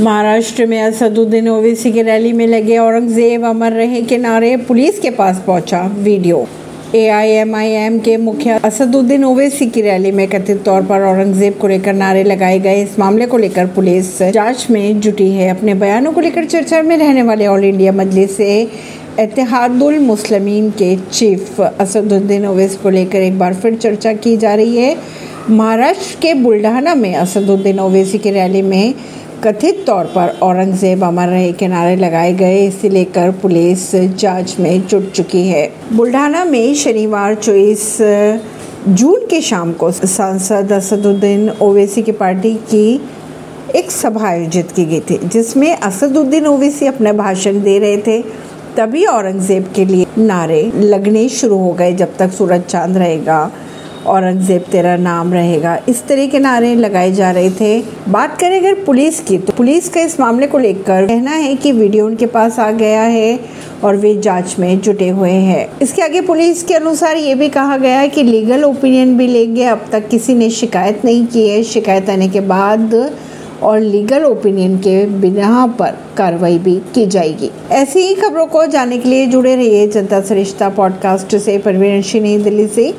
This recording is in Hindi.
महाराष्ट्र में असदुद्दीन ओवैसी की रैली में लगे औरंगज़ेब अमर रहे के नारे पुलिस के पास पहुँचा वीडियो। ए एआईएमआईएम के मुखिया असदुद्दीन ओवैसी की रैली में कथित तौर पर औरंगज़ेब को लेकर नारे लगाए गए। इस मामले को लेकर पुलिस जाँच में जुटी है। अपने बयानों को लेकर चर्चा में रहने वाले ऑल इंडिया मजलिस एतिहादुल मुस्लिमीन के चीफ असदुद्दीन ओवैसी को लेकर एक बार फिर चर्चा की जा रही है। महाराष्ट्र के बुल्ढाना में असदुद्दीन ओवैसी की रैली में कथित तौर पर औरंगज़ेब अमर रहे के नारे लगाए गए इसे लेकर पुलिस जाँच में जुट चुकी है। बुल्ढाना में शनिवार चौबीस जून के शाम को सांसद असदुद्दीन ओवैसी की पार्टी की एक सभा आयोजित की गई थी, जिसमें असदुद्दीन ओवैसी अपना भाषण दे रहे थे। तभी औरंगज़ेब के लिए नारे लगने शुरू हो गए जब तक सूरज चाँद रहेगा। औरंगज़ेब तेरा नाम रहेगा। इस तरह के नारे लगाए जा रहे थे। बात करें अगर पुलिस की तो पुलिस का इस मामले को लेकर कहना है कि वीडियो उनके पास आ गया है और वे जाँच में जुटे हुए हैं। इसके आगे पुलिस के अनुसार ये भी कहा गया है कि लीगल ओपिनियन भी लेंगे। अब तक किसी ने शिकायत नहीं की है। शिकायत आने के बाद और लीगल ओपिनियन के बिना पर कार्रवाई भी की जाएगी। ऐसी ही खबरों को जानने के लिए जुड़े रहिए जनता सरिश्ता पॉडकास्ट से। परवीन नई दिल्ली से।